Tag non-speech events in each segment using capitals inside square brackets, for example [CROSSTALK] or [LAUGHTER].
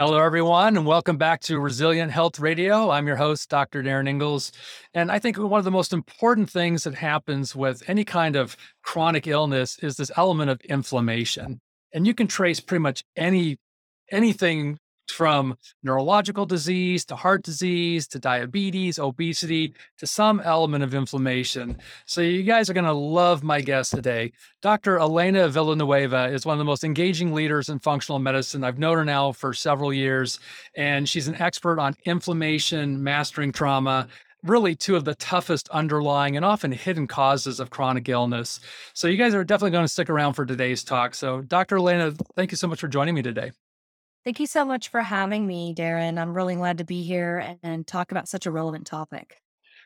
Hello, everyone, and welcome back to Resilient Health Radio. I'm your host, Dr. Darin Ingels. And I think one of the most important things that happens with any kind of chronic illness is this element of inflammation. And you can trace pretty much any anything from neurological disease to heart disease to diabetes, obesity to some element of inflammation. So, you guys are going to love my guest today. Dr. Elena Villanueva is one of the most engaging leaders in functional medicine. I've known her now for several years, and she's an expert on inflammation, mastering trauma, really two of the toughest underlying and often hidden causes of chronic illness. So you guys are definitely going to stick around for today's talk. So Dr. Elena, thank you so much for joining me today. Thank you so much for having me, Darin. I'm really glad to be here and, and talk about such a relevant topic.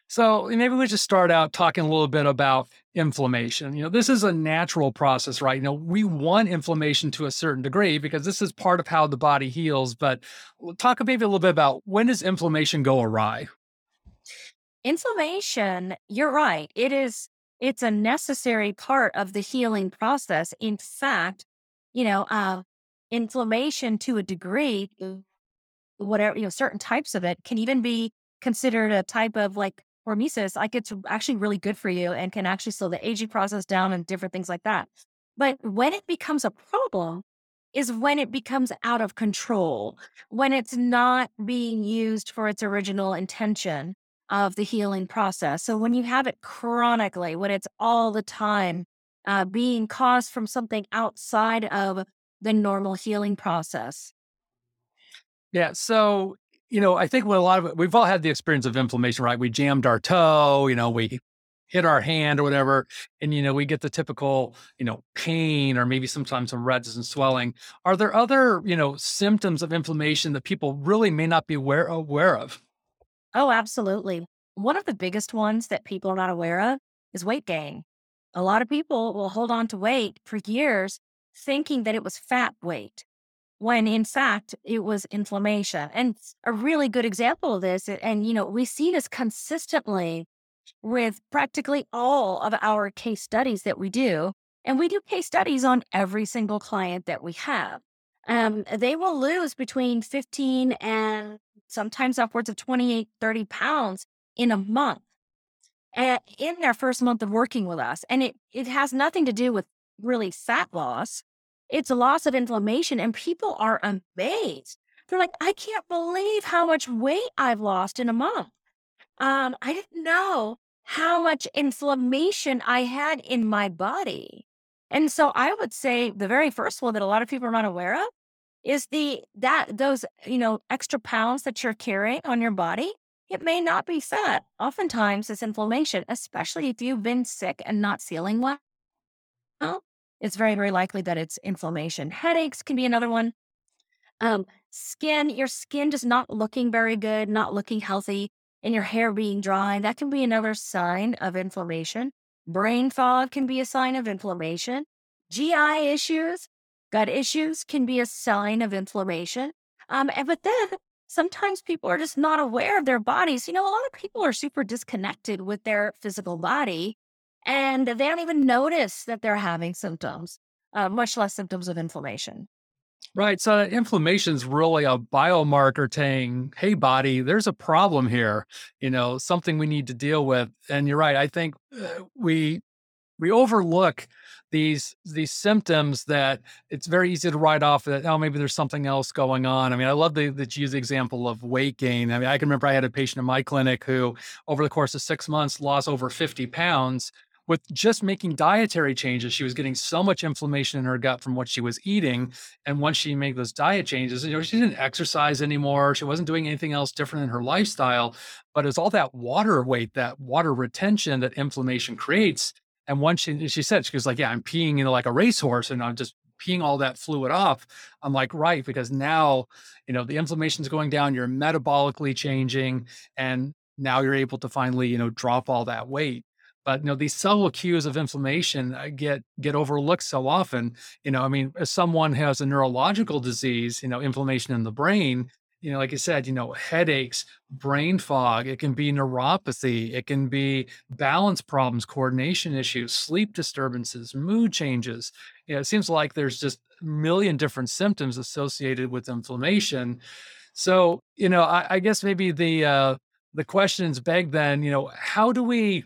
So maybe we just start out talking a little bit about inflammation. You know, this is a natural process, right? You know, we want inflammation to a certain degree because this is part of how the body heals. But talk maybe a little bit about when does inflammation go awry? Inflammation, you're right. It is it's a necessary part of the healing process. In fact, you know, uh, inflammation to a degree, whatever, you know, certain types of it can even be considered a type of like hormesis. Like it's actually really good for you and can actually slow the aging process down and different things like that. But when it becomes a problem is when it becomes out of control, when it's not being used for its original intention of the healing process. So when you have it chronically, when it's all the time uh, being caused from something outside of the normal healing process. Yeah. So, you know, I think what a lot of it, we've all had the experience of inflammation, right? We jammed our toe, you know, we hit our hand or whatever, and, you know, we get the typical, you know, pain or maybe sometimes some redness and swelling. Are there other, you know, symptoms of inflammation that people really may not be aware, aware of? Oh, absolutely. One of the biggest ones that people are not aware of is weight gain. A lot of people will hold on to weight for years thinking that it was fat weight when in fact it was inflammation. And a really good example of this, and you know, we see this consistently with practically all of our case studies that we do. And we do case studies on every single client that we have. Um, they will lose between 15 and sometimes upwards of 28, 30 pounds in a month and in their first month of working with us. And it, it has nothing to do with really fat loss. It's a loss of inflammation, and people are amazed. They're like, I can't believe how much weight I've lost in a month. Um, I didn't know how much inflammation I had in my body. And so I would say the very first one that a lot of people are not aware of is the that those, you know, extra pounds that you're carrying on your body. It may not be fat. Oftentimes it's inflammation, especially if you've been sick and not feeling well it's very, very likely that it's inflammation. Headaches can be another one. Um, skin, your skin just not looking very good, not looking healthy, and your hair being dry. That can be another sign of inflammation. Brain fog can be a sign of inflammation. GI issues, gut issues can be a sign of inflammation. Um, and, but then [LAUGHS] sometimes people are just not aware of their bodies. You know, a lot of people are super disconnected with their physical body and they don't even notice that they're having symptoms, uh, much less symptoms of inflammation. Right. So inflammation is really a biomarker saying, hey, body, there's a problem here, you know, something we need to deal with. And you're right. I think uh, we we overlook these these symptoms that it's very easy to write off that oh maybe there's something else going on. I mean, I love the, that you use the example of weight gain. I mean, I can remember I had a patient in my clinic who, over the course of six months, lost over 50 pounds with just making dietary changes, she was getting so much inflammation in her gut from what she was eating. And once she made those diet changes, you know, she didn't exercise anymore. She wasn't doing anything else different in her lifestyle. But it's all that water weight, that water retention that inflammation creates. And once she she said, she was like, Yeah, I'm peeing you know, like a racehorse and I'm just peeing all that fluid off. I'm like, right, because now, you know, the inflammation's going down, you're metabolically changing, and now you're able to finally, you know, drop all that weight but you know these subtle cues of inflammation uh, get get overlooked so often you know i mean as someone has a neurological disease you know inflammation in the brain you know, like I said, you know, headaches, brain fog, it can be neuropathy, it can be balance problems, coordination issues, sleep disturbances, mood changes. You know, it seems like there's just a million different symptoms associated with inflammation. So, you know, I, I guess maybe the uh, the questions beg then, you know, how do we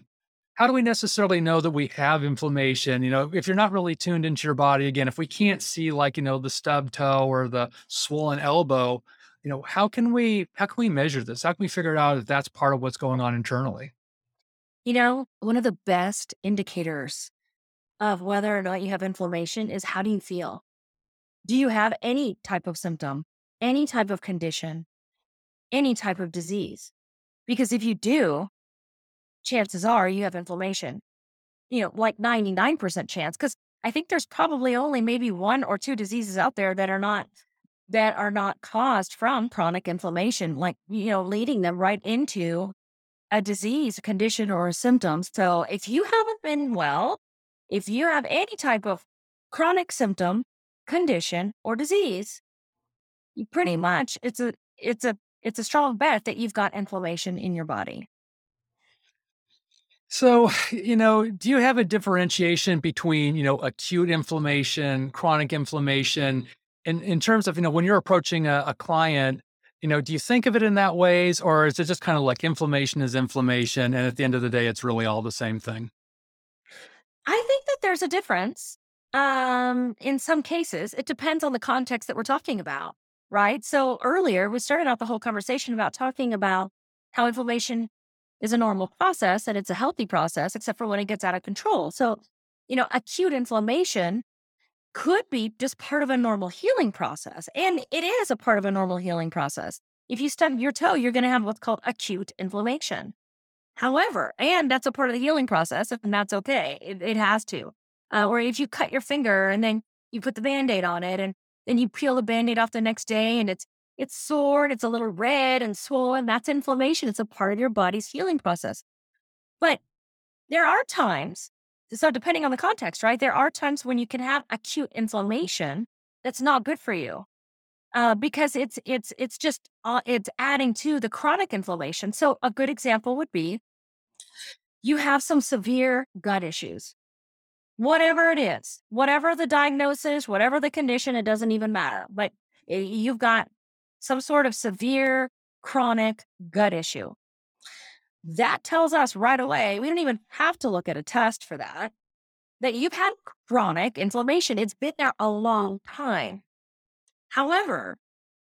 how do we necessarily know that we have inflammation? You know, if you're not really tuned into your body, again, if we can't see like, you know, the stub toe or the swollen elbow, you know, how can we how can we measure this? How can we figure out if that's part of what's going on internally? You know, one of the best indicators of whether or not you have inflammation is how do you feel? Do you have any type of symptom, any type of condition, any type of disease? Because if you do, chances are you have inflammation. You know, like 99% chance, because I think there's probably only maybe one or two diseases out there that are not that are not caused from chronic inflammation, like, you know, leading them right into a disease, a condition, or a symptom. So if you haven't been well, if you have any type of chronic symptom, condition, or disease, pretty much it's a it's a it's a strong bet that you've got inflammation in your body. So, [SIGHS] you know, do you have a differentiation between, you know, acute inflammation, chronic inflammation, in in terms of, you know, when you're approaching a, a client, you know, do you think of it in that ways, or is it just kind of like inflammation is inflammation, and at the end of the day, it's really all the same thing? I think that there's a difference. Um, in some cases, it depends on the context that we're talking about, right? So earlier, we started out the whole conversation about talking about how inflammation is a normal process and it's a healthy process, except for when it gets out of control. So, you know, acute inflammation could be just part of a normal healing process. And it is a part of a normal healing process. If you stub your toe, you're going to have what's called acute inflammation. However, and that's a part of the healing process, and that's okay. It, it has to. Uh, or if you cut your finger and then you put the band aid on it and then you peel the band aid off the next day and it's it's sore it's a little red and swollen, that's inflammation. It's a part of your body's healing process. But there are times so depending on the context, right? There are times when you can have acute inflammation that's not good for you. Uh, because it's it's it's just uh, it's adding to the chronic inflammation. So a good example would be you have some severe gut issues, whatever it is, whatever the diagnosis, whatever the condition, it doesn't even matter. But you've got some sort of severe chronic gut issue. That tells us right away, we don't even have to look at a test for that, that you've had chronic inflammation. It's been there a long time. However,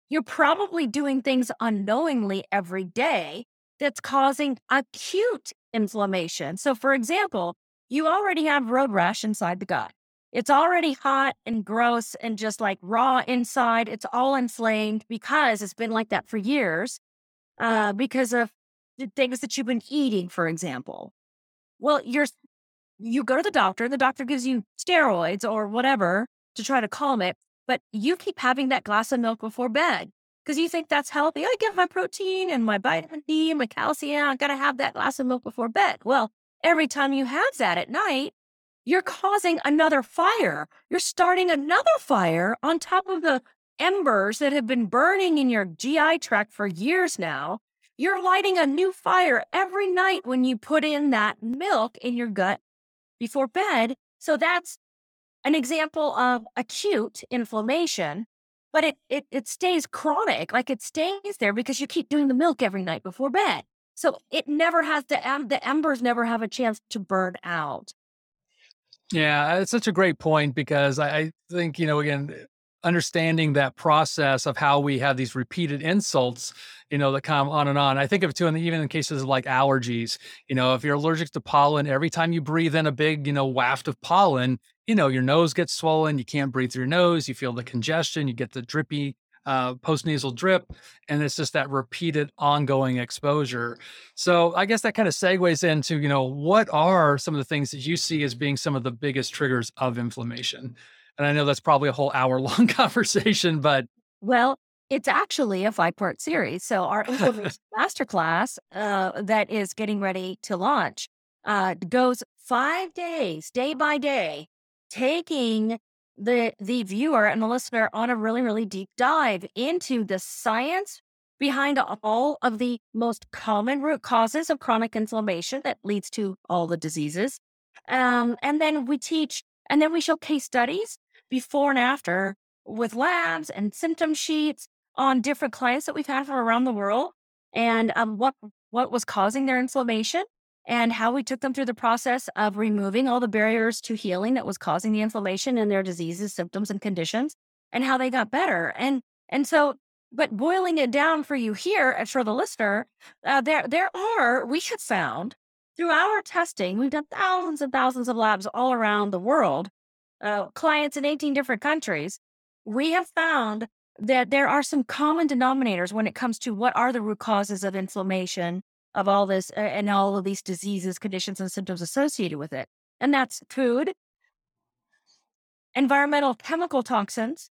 you're probably doing things unknowingly every day that's causing acute inflammation. So, for example, you already have road rash inside the gut. It's already hot and gross and just like raw inside. It's all inflamed because it's been like that for years uh, because of the things that you've been eating, for example. Well, you're you go to the doctor, the doctor gives you steroids or whatever to try to calm it, but you keep having that glass of milk before bed because you think that's healthy. I get my protein and my vitamin D and my calcium. I gotta have that glass of milk before bed. Well, every time you have that at night, you're causing another fire. You're starting another fire on top of the embers that have been burning in your GI tract for years now. You're lighting a new fire every night when you put in that milk in your gut before bed. So that's an example of acute inflammation, but it, it, it stays chronic, like it stays there because you keep doing the milk every night before bed. So it never has to, the embers never have a chance to burn out. Yeah, it's such a great point because I, I think, you know, again, understanding that process of how we have these repeated insults, you know, that come on and on. I think of it too, and even in cases of like allergies, you know, if you're allergic to pollen, every time you breathe in a big, you know, waft of pollen, you know, your nose gets swollen, you can't breathe through your nose, you feel the congestion, you get the drippy uh, postnasal drip, and it's just that repeated ongoing exposure. So I guess that kind of segues into, you know, what are some of the things that you see as being some of the biggest triggers of inflammation? And I know that's probably a whole hour [LAUGHS] long conversation, but Well, it's actually a five part series. So, our [LAUGHS] inflammation masterclass uh, that is getting ready to launch uh, goes five days, day by day, taking the the viewer and the listener on a really really deep dive into the science behind all of the most common root causes of chronic inflammation that leads to all the diseases. Um, and then we teach, and then we show case studies before and after with labs and symptom sheets on different clients that we've had from around the world and um, what what was causing their inflammation and how we took them through the process of removing all the barriers to healing that was causing the inflammation in their diseases, symptoms, and conditions, and how they got better. And and so, but boiling it down for you here and for the listener, uh, there there are we have found through our testing, we've done thousands and thousands of labs all around the world, uh, clients in 18 different countries. We have found that there are some common denominators when it comes to what are the root causes of inflammation of all this uh, and all of these diseases, conditions, and symptoms associated with it. And that's food, environmental chemical toxins,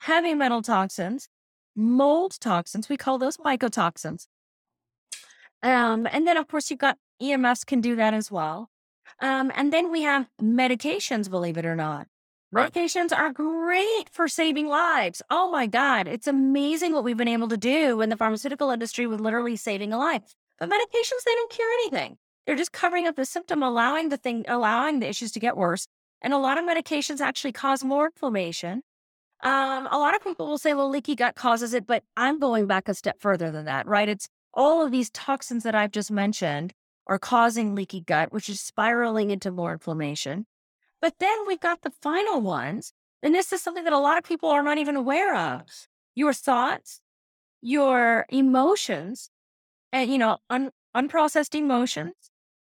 heavy metal toxins, mold toxins. We call those mycotoxins. Um, and then, of course, you've got EMFs can do that as well. Um, and then we have medications, believe it or not. Right. Medications are great for saving lives. Oh my God. It's amazing what we've been able to do in the pharmaceutical industry with literally saving a life. But medications, they don't cure anything. They're just covering up the symptom, allowing the thing, allowing the issues to get worse. And a lot of medications actually cause more inflammation. Um, a lot of people will say, well, leaky gut causes it, but I'm going back a step further than that, right? It's all of these toxins that I've just mentioned are causing leaky gut, which is spiraling into more inflammation. But then we've got the final ones. And this is something that a lot of people are not even aware of. Your thoughts, your emotions, and you know, un- unprocessed emotions,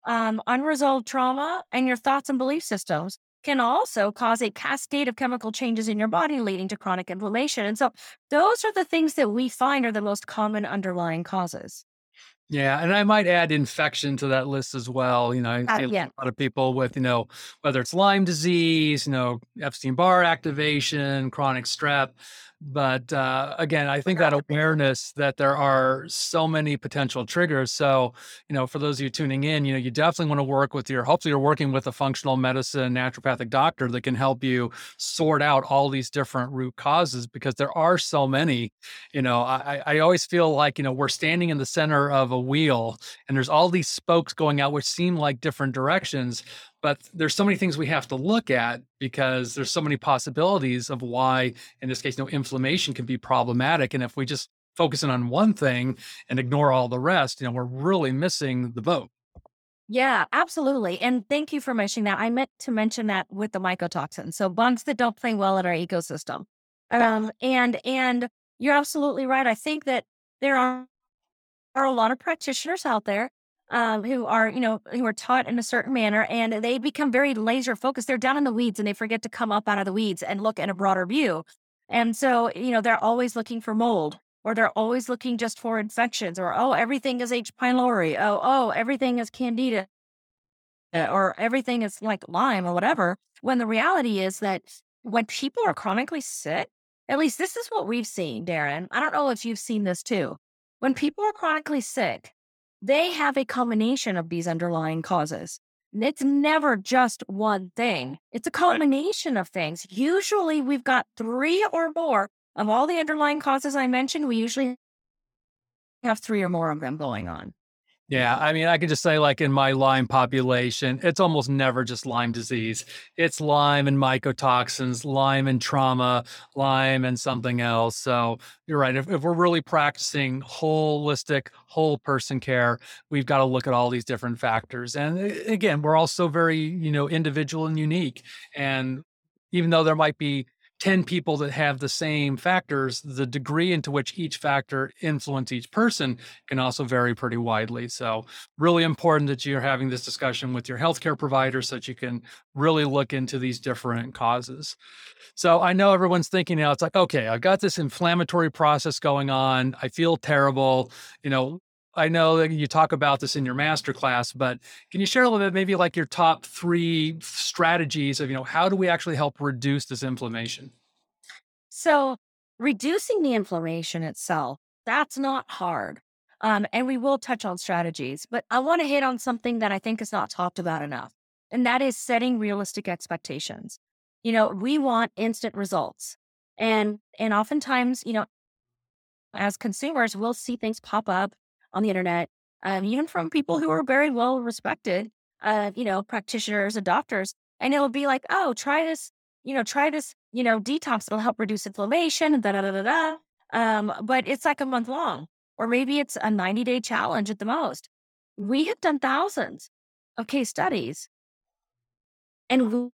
um, unresolved trauma, and your thoughts and belief systems can also cause a cascade of chemical changes in your body leading to chronic inflammation. And so those are the things that we find are the most common underlying causes. Yeah, and I might add infection to that list as well. You know, I Uh, see a lot of people with, you know, whether it's Lyme disease, you know, Epstein Barr activation, chronic strep. But uh, again, I think that awareness that there are so many potential triggers. So, you know, for those of you tuning in, you know, you definitely want to work with your, hopefully, you're working with a functional medicine naturopathic doctor that can help you sort out all these different root causes because there are so many. You know, I, I always feel like, you know, we're standing in the center of a wheel and there's all these spokes going out, which seem like different directions but there's so many things we have to look at because there's so many possibilities of why in this case no inflammation can be problematic and if we just focus in on one thing and ignore all the rest you know we're really missing the boat Yeah, absolutely. And thank you for mentioning that. I meant to mention that with the mycotoxins. So bugs that don't play well in our ecosystem. Um, and and you're absolutely right. I think that there are, are a lot of practitioners out there um, who are, you know, who are taught in a certain manner and they become very laser focused. They're down in the weeds and they forget to come up out of the weeds and look at a broader view. And so, you know, they're always looking for mold or they're always looking just for infections or, oh, everything is H. pylori. Oh, oh, everything is candida uh, or everything is like Lyme or whatever. When the reality is that when people are chronically sick, at least this is what we've seen, Darin. I don't know if you've seen this too. When people are chronically sick, they have a combination of these underlying causes. It's never just one thing. It's a combination of things. Usually we've got three or more of all the underlying causes I mentioned. We usually have three or more of them going on. Yeah, I mean, I can just say, like in my Lyme population, it's almost never just Lyme disease. It's Lyme and mycotoxins, Lyme and trauma, Lyme and something else. So you're right. If, if we're really practicing holistic, whole person care, we've got to look at all these different factors. And again, we're also very, you know, individual and unique. And even though there might be 10 people that have the same factors, the degree into which each factor influence each person can also vary pretty widely. So, really important that you're having this discussion with your healthcare provider so that you can really look into these different causes. So, I know everyone's thinking now, it's like, okay, I've got this inflammatory process going on. I feel terrible. You know, I know that you talk about this in your master class, but can you share a little bit, maybe like your top three strategies of, you know, how do we actually help reduce this inflammation? So, reducing the inflammation itself, that's not hard. Um, and we will touch on strategies, but I want to hit on something that I think is not talked about enough, and that is setting realistic expectations. You know, we want instant results. And and oftentimes, you know, as consumers, we'll see things pop up on the internet, um, even from people who are very well respected, uh, you know, practitioners and doctors. And it'll be like, oh, try this, you know, try this, you know, detox. It'll help reduce inflammation da da da da da. Um, but it's like a month long, or maybe it's a 90 day challenge at the most. We have done thousands of case studies, and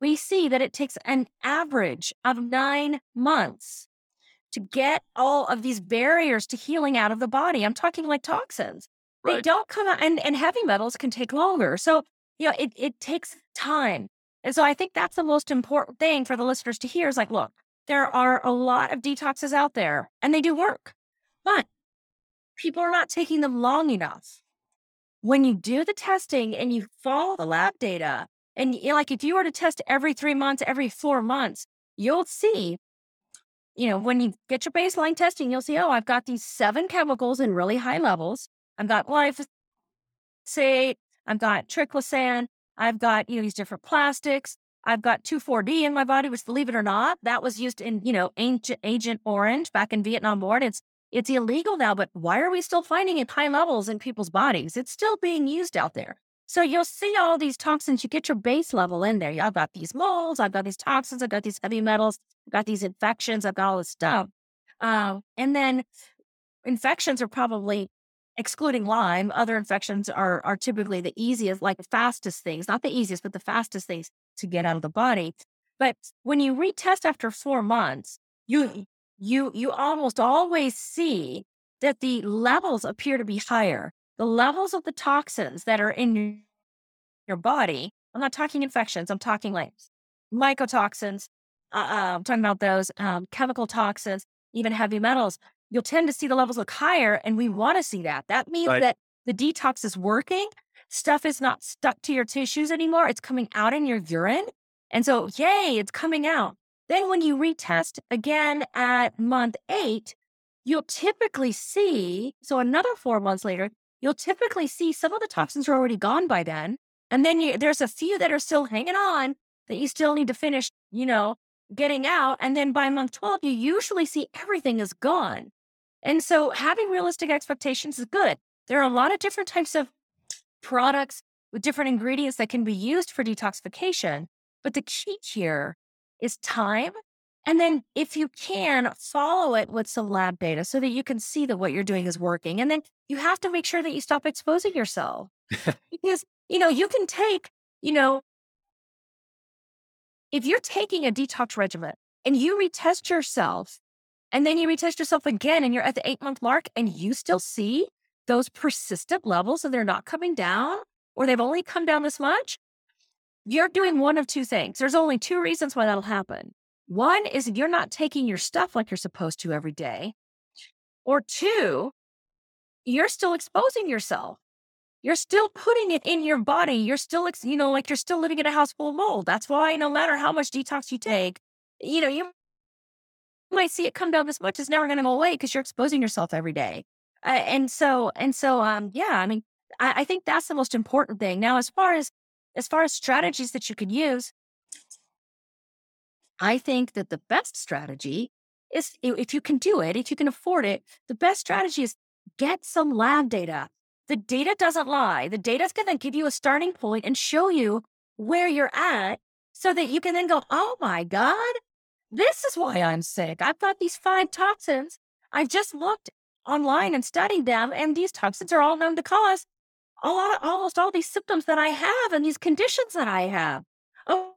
we see that it takes an average of nine months to get all of these barriers to healing out of the body. I'm talking like toxins. Right. They don't come out, and, and heavy metals can take longer. So, you know, it, it takes time. And so I think that's the most important thing for the listeners to hear is like, look, there are a lot of detoxes out there and they do work, but people are not taking them long enough. When you do the testing and you follow the lab data, and you know, like if you were to test every three months, every four months, you'll see, you know, when you get your baseline testing, you'll see, oh, I've got these seven chemicals in really high levels. I've got glyphosate, I've got triclosan, I've got, you know, these different plastics. I've got 2,4-D in my body, which believe it or not, that was used in, you know, ancient Agent Orange back in Vietnam War. It's it's illegal now, but why are we still finding it high levels in people's bodies? It's still being used out there. So you'll see all these toxins. You get your base level in there. I've got these molds. I've got these toxins. I've got these heavy metals. I've got these infections. I've got all this stuff. Um, and then infections are probably excluding Lyme. Other infections are are typically the easiest, like the fastest things, not the easiest, but the fastest things to get out of the body. But when you retest after four months, you you you almost always see that the levels appear to be higher the levels of the toxins that are in your body, I'm not talking infections, I'm talking like mycotoxins, uh, uh, I'm talking about those um, chemical toxins, even heavy metals. You'll tend to see the levels look higher, and we want to see that. That means right. that the detox is working. Stuff is not stuck to your tissues anymore. It's coming out in your urine. And so, yay, it's coming out. Then, when you retest again at month eight, you'll typically see, so another four months later, you'll typically see some of the toxins are already gone by then. And then you, there's a few that are still hanging on that you still need to finish, you know, getting out. And then by month 12, you usually see everything is gone. And so having realistic expectations is good. There are a lot of different types of products with different ingredients that can be used for detoxification. But the key here is time and then if you can, follow it with some lab data so that you can see that what you're doing is working. And then you have to make sure that you stop exposing yourself [LAUGHS] because, you know, you can take, you know, if you're taking a detox regimen and you retest yourself and then you retest yourself again and you're at the eight month mark and you still see those persistent levels and they're not coming down or they've only come down this much, you're doing one of two things. There's only two reasons why that'll happen. One is you're not taking your stuff like you're supposed to every day. Or two, you're still exposing yourself. You're still putting it in your body. You're still, you know, like you're still living in a house full of mold. That's why no matter how much detox you take, you know, you might see it come down this much. It's never going to go away because you're exposing yourself every day. Uh, and so, and so, um, yeah, I mean, I, I think that's the most important thing. Now, as far as, as far as strategies that you could use, I think that the best strategy is if you can do it, if you can afford it, the best strategy is get some lab data. The data doesn't lie. The data is going to give you a starting point and show you where you're at so that you can then go, oh my God, this is why I'm sick. I've got these five toxins. I've just looked online and studied them, and these toxins are all known to cause a lot, almost all these symptoms that I have and these conditions that I have. Oh,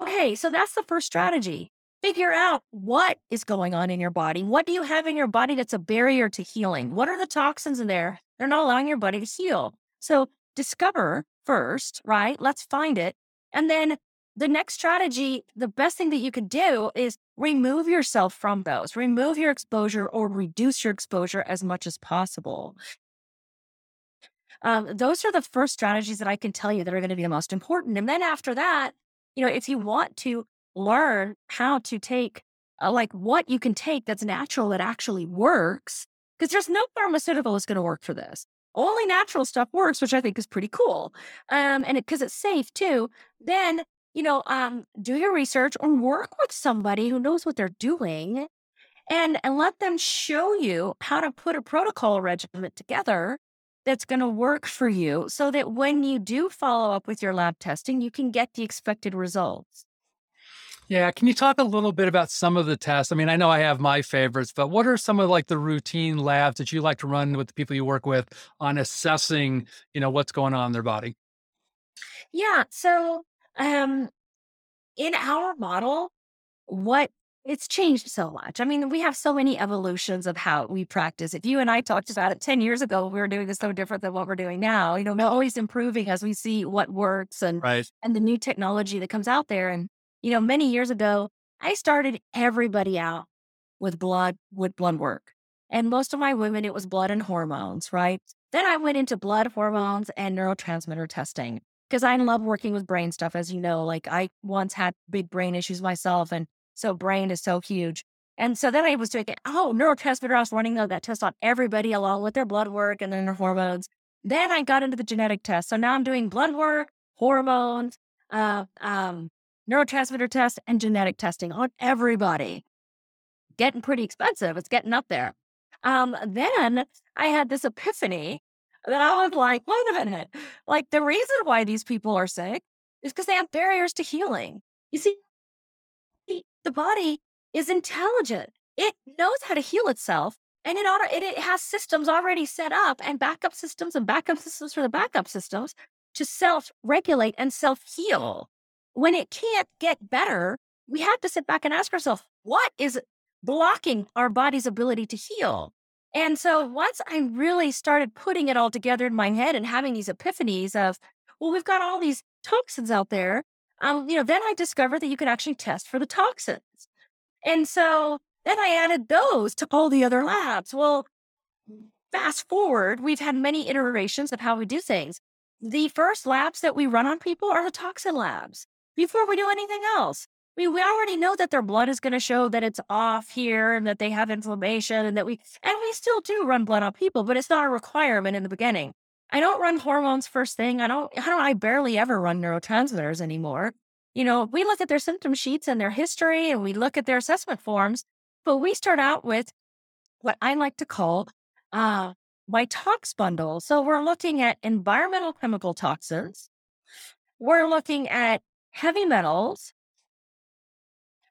Okay, so that's the first strategy. Figure out what is going on in your body. What do you have in your body that's a barrier to healing? What are the toxins in there? They're not allowing your body to heal. So discover first, right? Let's find it. And then the next strategy, the best thing that you could do is remove yourself from those, remove your exposure or reduce your exposure as much as possible. Um, those are the first strategies that I can tell you that are going to be the most important. And then after that, you know, if you want to learn how to take, uh, like what you can take that's natural that actually works, because there's no pharmaceutical that's going to work for this. Only natural stuff works, which I think is pretty cool. Um, and because it, it's safe too, then, you know, um, do your research or work with somebody who knows what they're doing and, and let them show you how to put a protocol regimen together that's going to work for you so that when you do follow up with your lab testing, you can get the expected results. Yeah, can you talk a little bit about some of the tests? I mean, I know I have my favorites, but what are some of like the routine labs that you like to run with the people you work with on assessing, you know, what's going on in their body? Yeah, so um in our model, what it's changed so much. I mean, we have so many evolutions of how we practice. If you and I talked about it 10 years ago, we were doing this so different than what we're doing now. You know, we're always improving as we see what works and Right. and the new technology that comes out there. And, you know, many years ago, I started everybody out with blood, with blood work. And most of my women, it was blood and hormones, right? Then I went into blood hormones and neurotransmitter testing because I love working with brain stuff, as you know. Like I once had big brain issues myself, and so brain is so huge. And so then I was doing, oh, neurotransmitter. I was running that test on everybody along with their blood work and then their hormones. Then I got into the genetic test. So now I'm doing blood work, hormones, uh, um, neurotransmitter test, and genetic testing on everybody. Getting pretty expensive. It's getting up there. Um, then I had this epiphany that I was like, wait a minute. Like the reason why these people are sick is because they have barriers to healing. You see, the body is intelligent. It knows how to heal itself and it, auto, it, it has systems already set up and backup systems and backup systems for the backup systems to self regulate and self heal. When it can't get better, we have to sit back and ask ourselves, what is blocking our body's ability to heal? And so once I really started putting it all together in my head and having these epiphanies of, well, we've got all these toxins out there um, you know, then I discovered that you could actually test for the toxins. And so then I added those to all the other labs. Well, fast forward, we've had many iterations of how we do things. The first labs that we run on people are the toxin labs before we do anything else. We, we already know that their blood is going to show that it's off here and that they have inflammation and that we, and we still do run blood on people, but it's not a requirement in the beginning. I don't run hormones first thing. I don't, I don't, I barely ever run neurotransmitters anymore. You know, we look at their symptom sheets and their history and we look at their assessment forms, but we start out with what I like to call uh, my tox bundle. So we're looking at environmental chemical toxins. We're looking at heavy metals.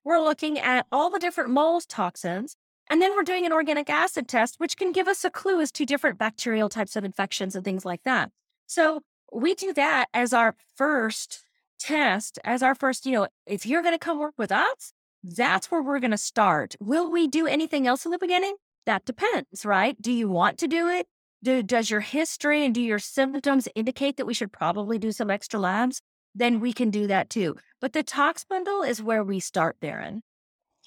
We're looking at all the different mold toxins. And then we're doing an organic acid test, which can give us a clue as to different bacterial types of infections and things like that. So we do that as our first test, as our first, you know, if you're going to come work with us, that's where we're going to start. Will we do anything else in the beginning? That depends, right? Do you want to do it? Do, does your history and do your symptoms indicate that we should probably do some extra labs? Then we can do that too. But the tox bundle is where we start, Darin.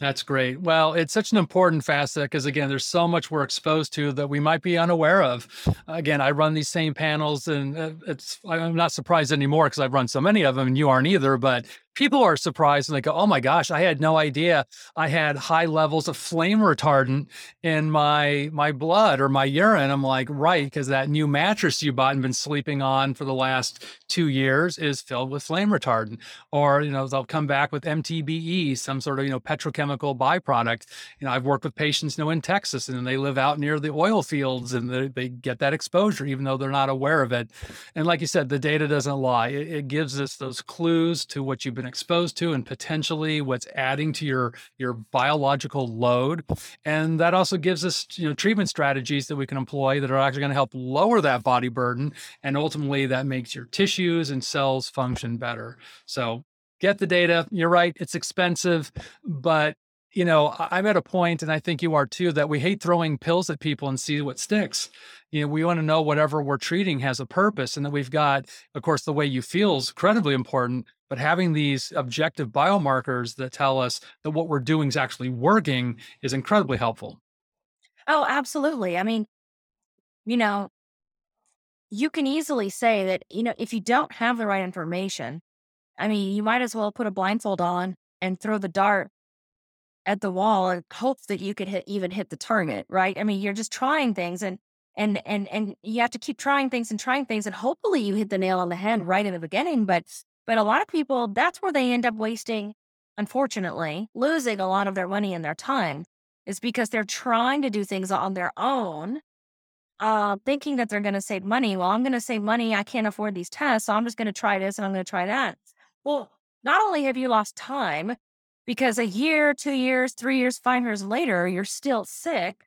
That's great. Well, it's such an important facet because, again, there's so much we're exposed to that we might be unaware of. Again, I run these same panels, and uh, it's I'm not surprised anymore because I've run so many of them, and you aren't either. But people are surprised and they go, "Oh my gosh, I had no idea I had high levels of flame retardant in my my blood or my urine." I'm like, "Right, because that new mattress you bought and been sleeping on for the last two years is filled with flame retardant." Or you know, they'll come back with MTBE, some sort of you know petrochemical byproduct. You know, I've worked with patients you know in Texas and they live out near the oil fields and they, they get that exposure even though they're not aware of it. And like you said, the data doesn't lie. It, it gives us those clues to what you've been been exposed to and potentially what's adding to your your biological load. And that also gives us you know treatment strategies that we can employ that are actually going to help lower that body burden. And ultimately that makes your tissues and cells function better. So get the data. You're right it's expensive but you know, I'm at a point, and I think you are too, that we hate throwing pills at people and see what sticks. You know, we want to know whatever we're treating has a purpose, and that we've got, of course, the way you feel is incredibly important. But having these objective biomarkers that tell us that what we're doing is actually working is incredibly helpful. Oh, absolutely. I mean, you know, you can easily say that, you know, if you don't have the right information, I mean, you might as well put a blindfold on and throw the dart at the wall and hope that you could hit even hit the target, right? I mean, you're just trying things and and and and you have to keep trying things and trying things and hopefully you hit the nail on the head right in the beginning, but but a lot of people that's where they end up wasting unfortunately losing a lot of their money and their time is because they're trying to do things on their own, uh, thinking that they're going to save money. Well, I'm going to save money. I can't afford these tests. So I'm just going to try this and I'm going to try that. Well, not only have you lost time because a year, two years, three years, five years later, you're still sick.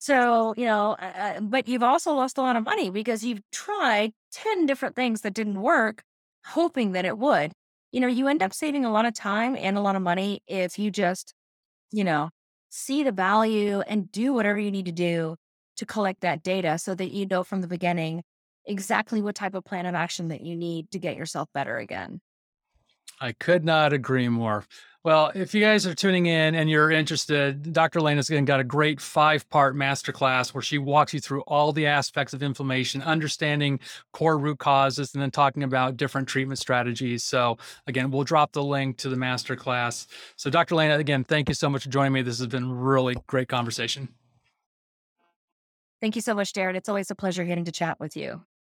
So, you know, uh, uh but you've also lost a lot of money because you've tried 10 different things that didn't work, hoping that it would. You know, you end up saving a lot of time and a lot of money if you just, you know, see the value and do whatever you need to do to collect that data so that you know from the beginning exactly what type of plan of action that you need to get yourself better again. I could not agree more. Well, if you guys are tuning in and you're interested, Dr. Lane has got a great five part masterclass where she walks you through all the aspects of inflammation, understanding core root causes, and then talking about different treatment strategies. So, again, we'll drop the link to the masterclass. So, Dr. Lane, again, thank you so much for joining me. This has been really great conversation. Thank you so much, Jared. It's always a pleasure getting to chat with you.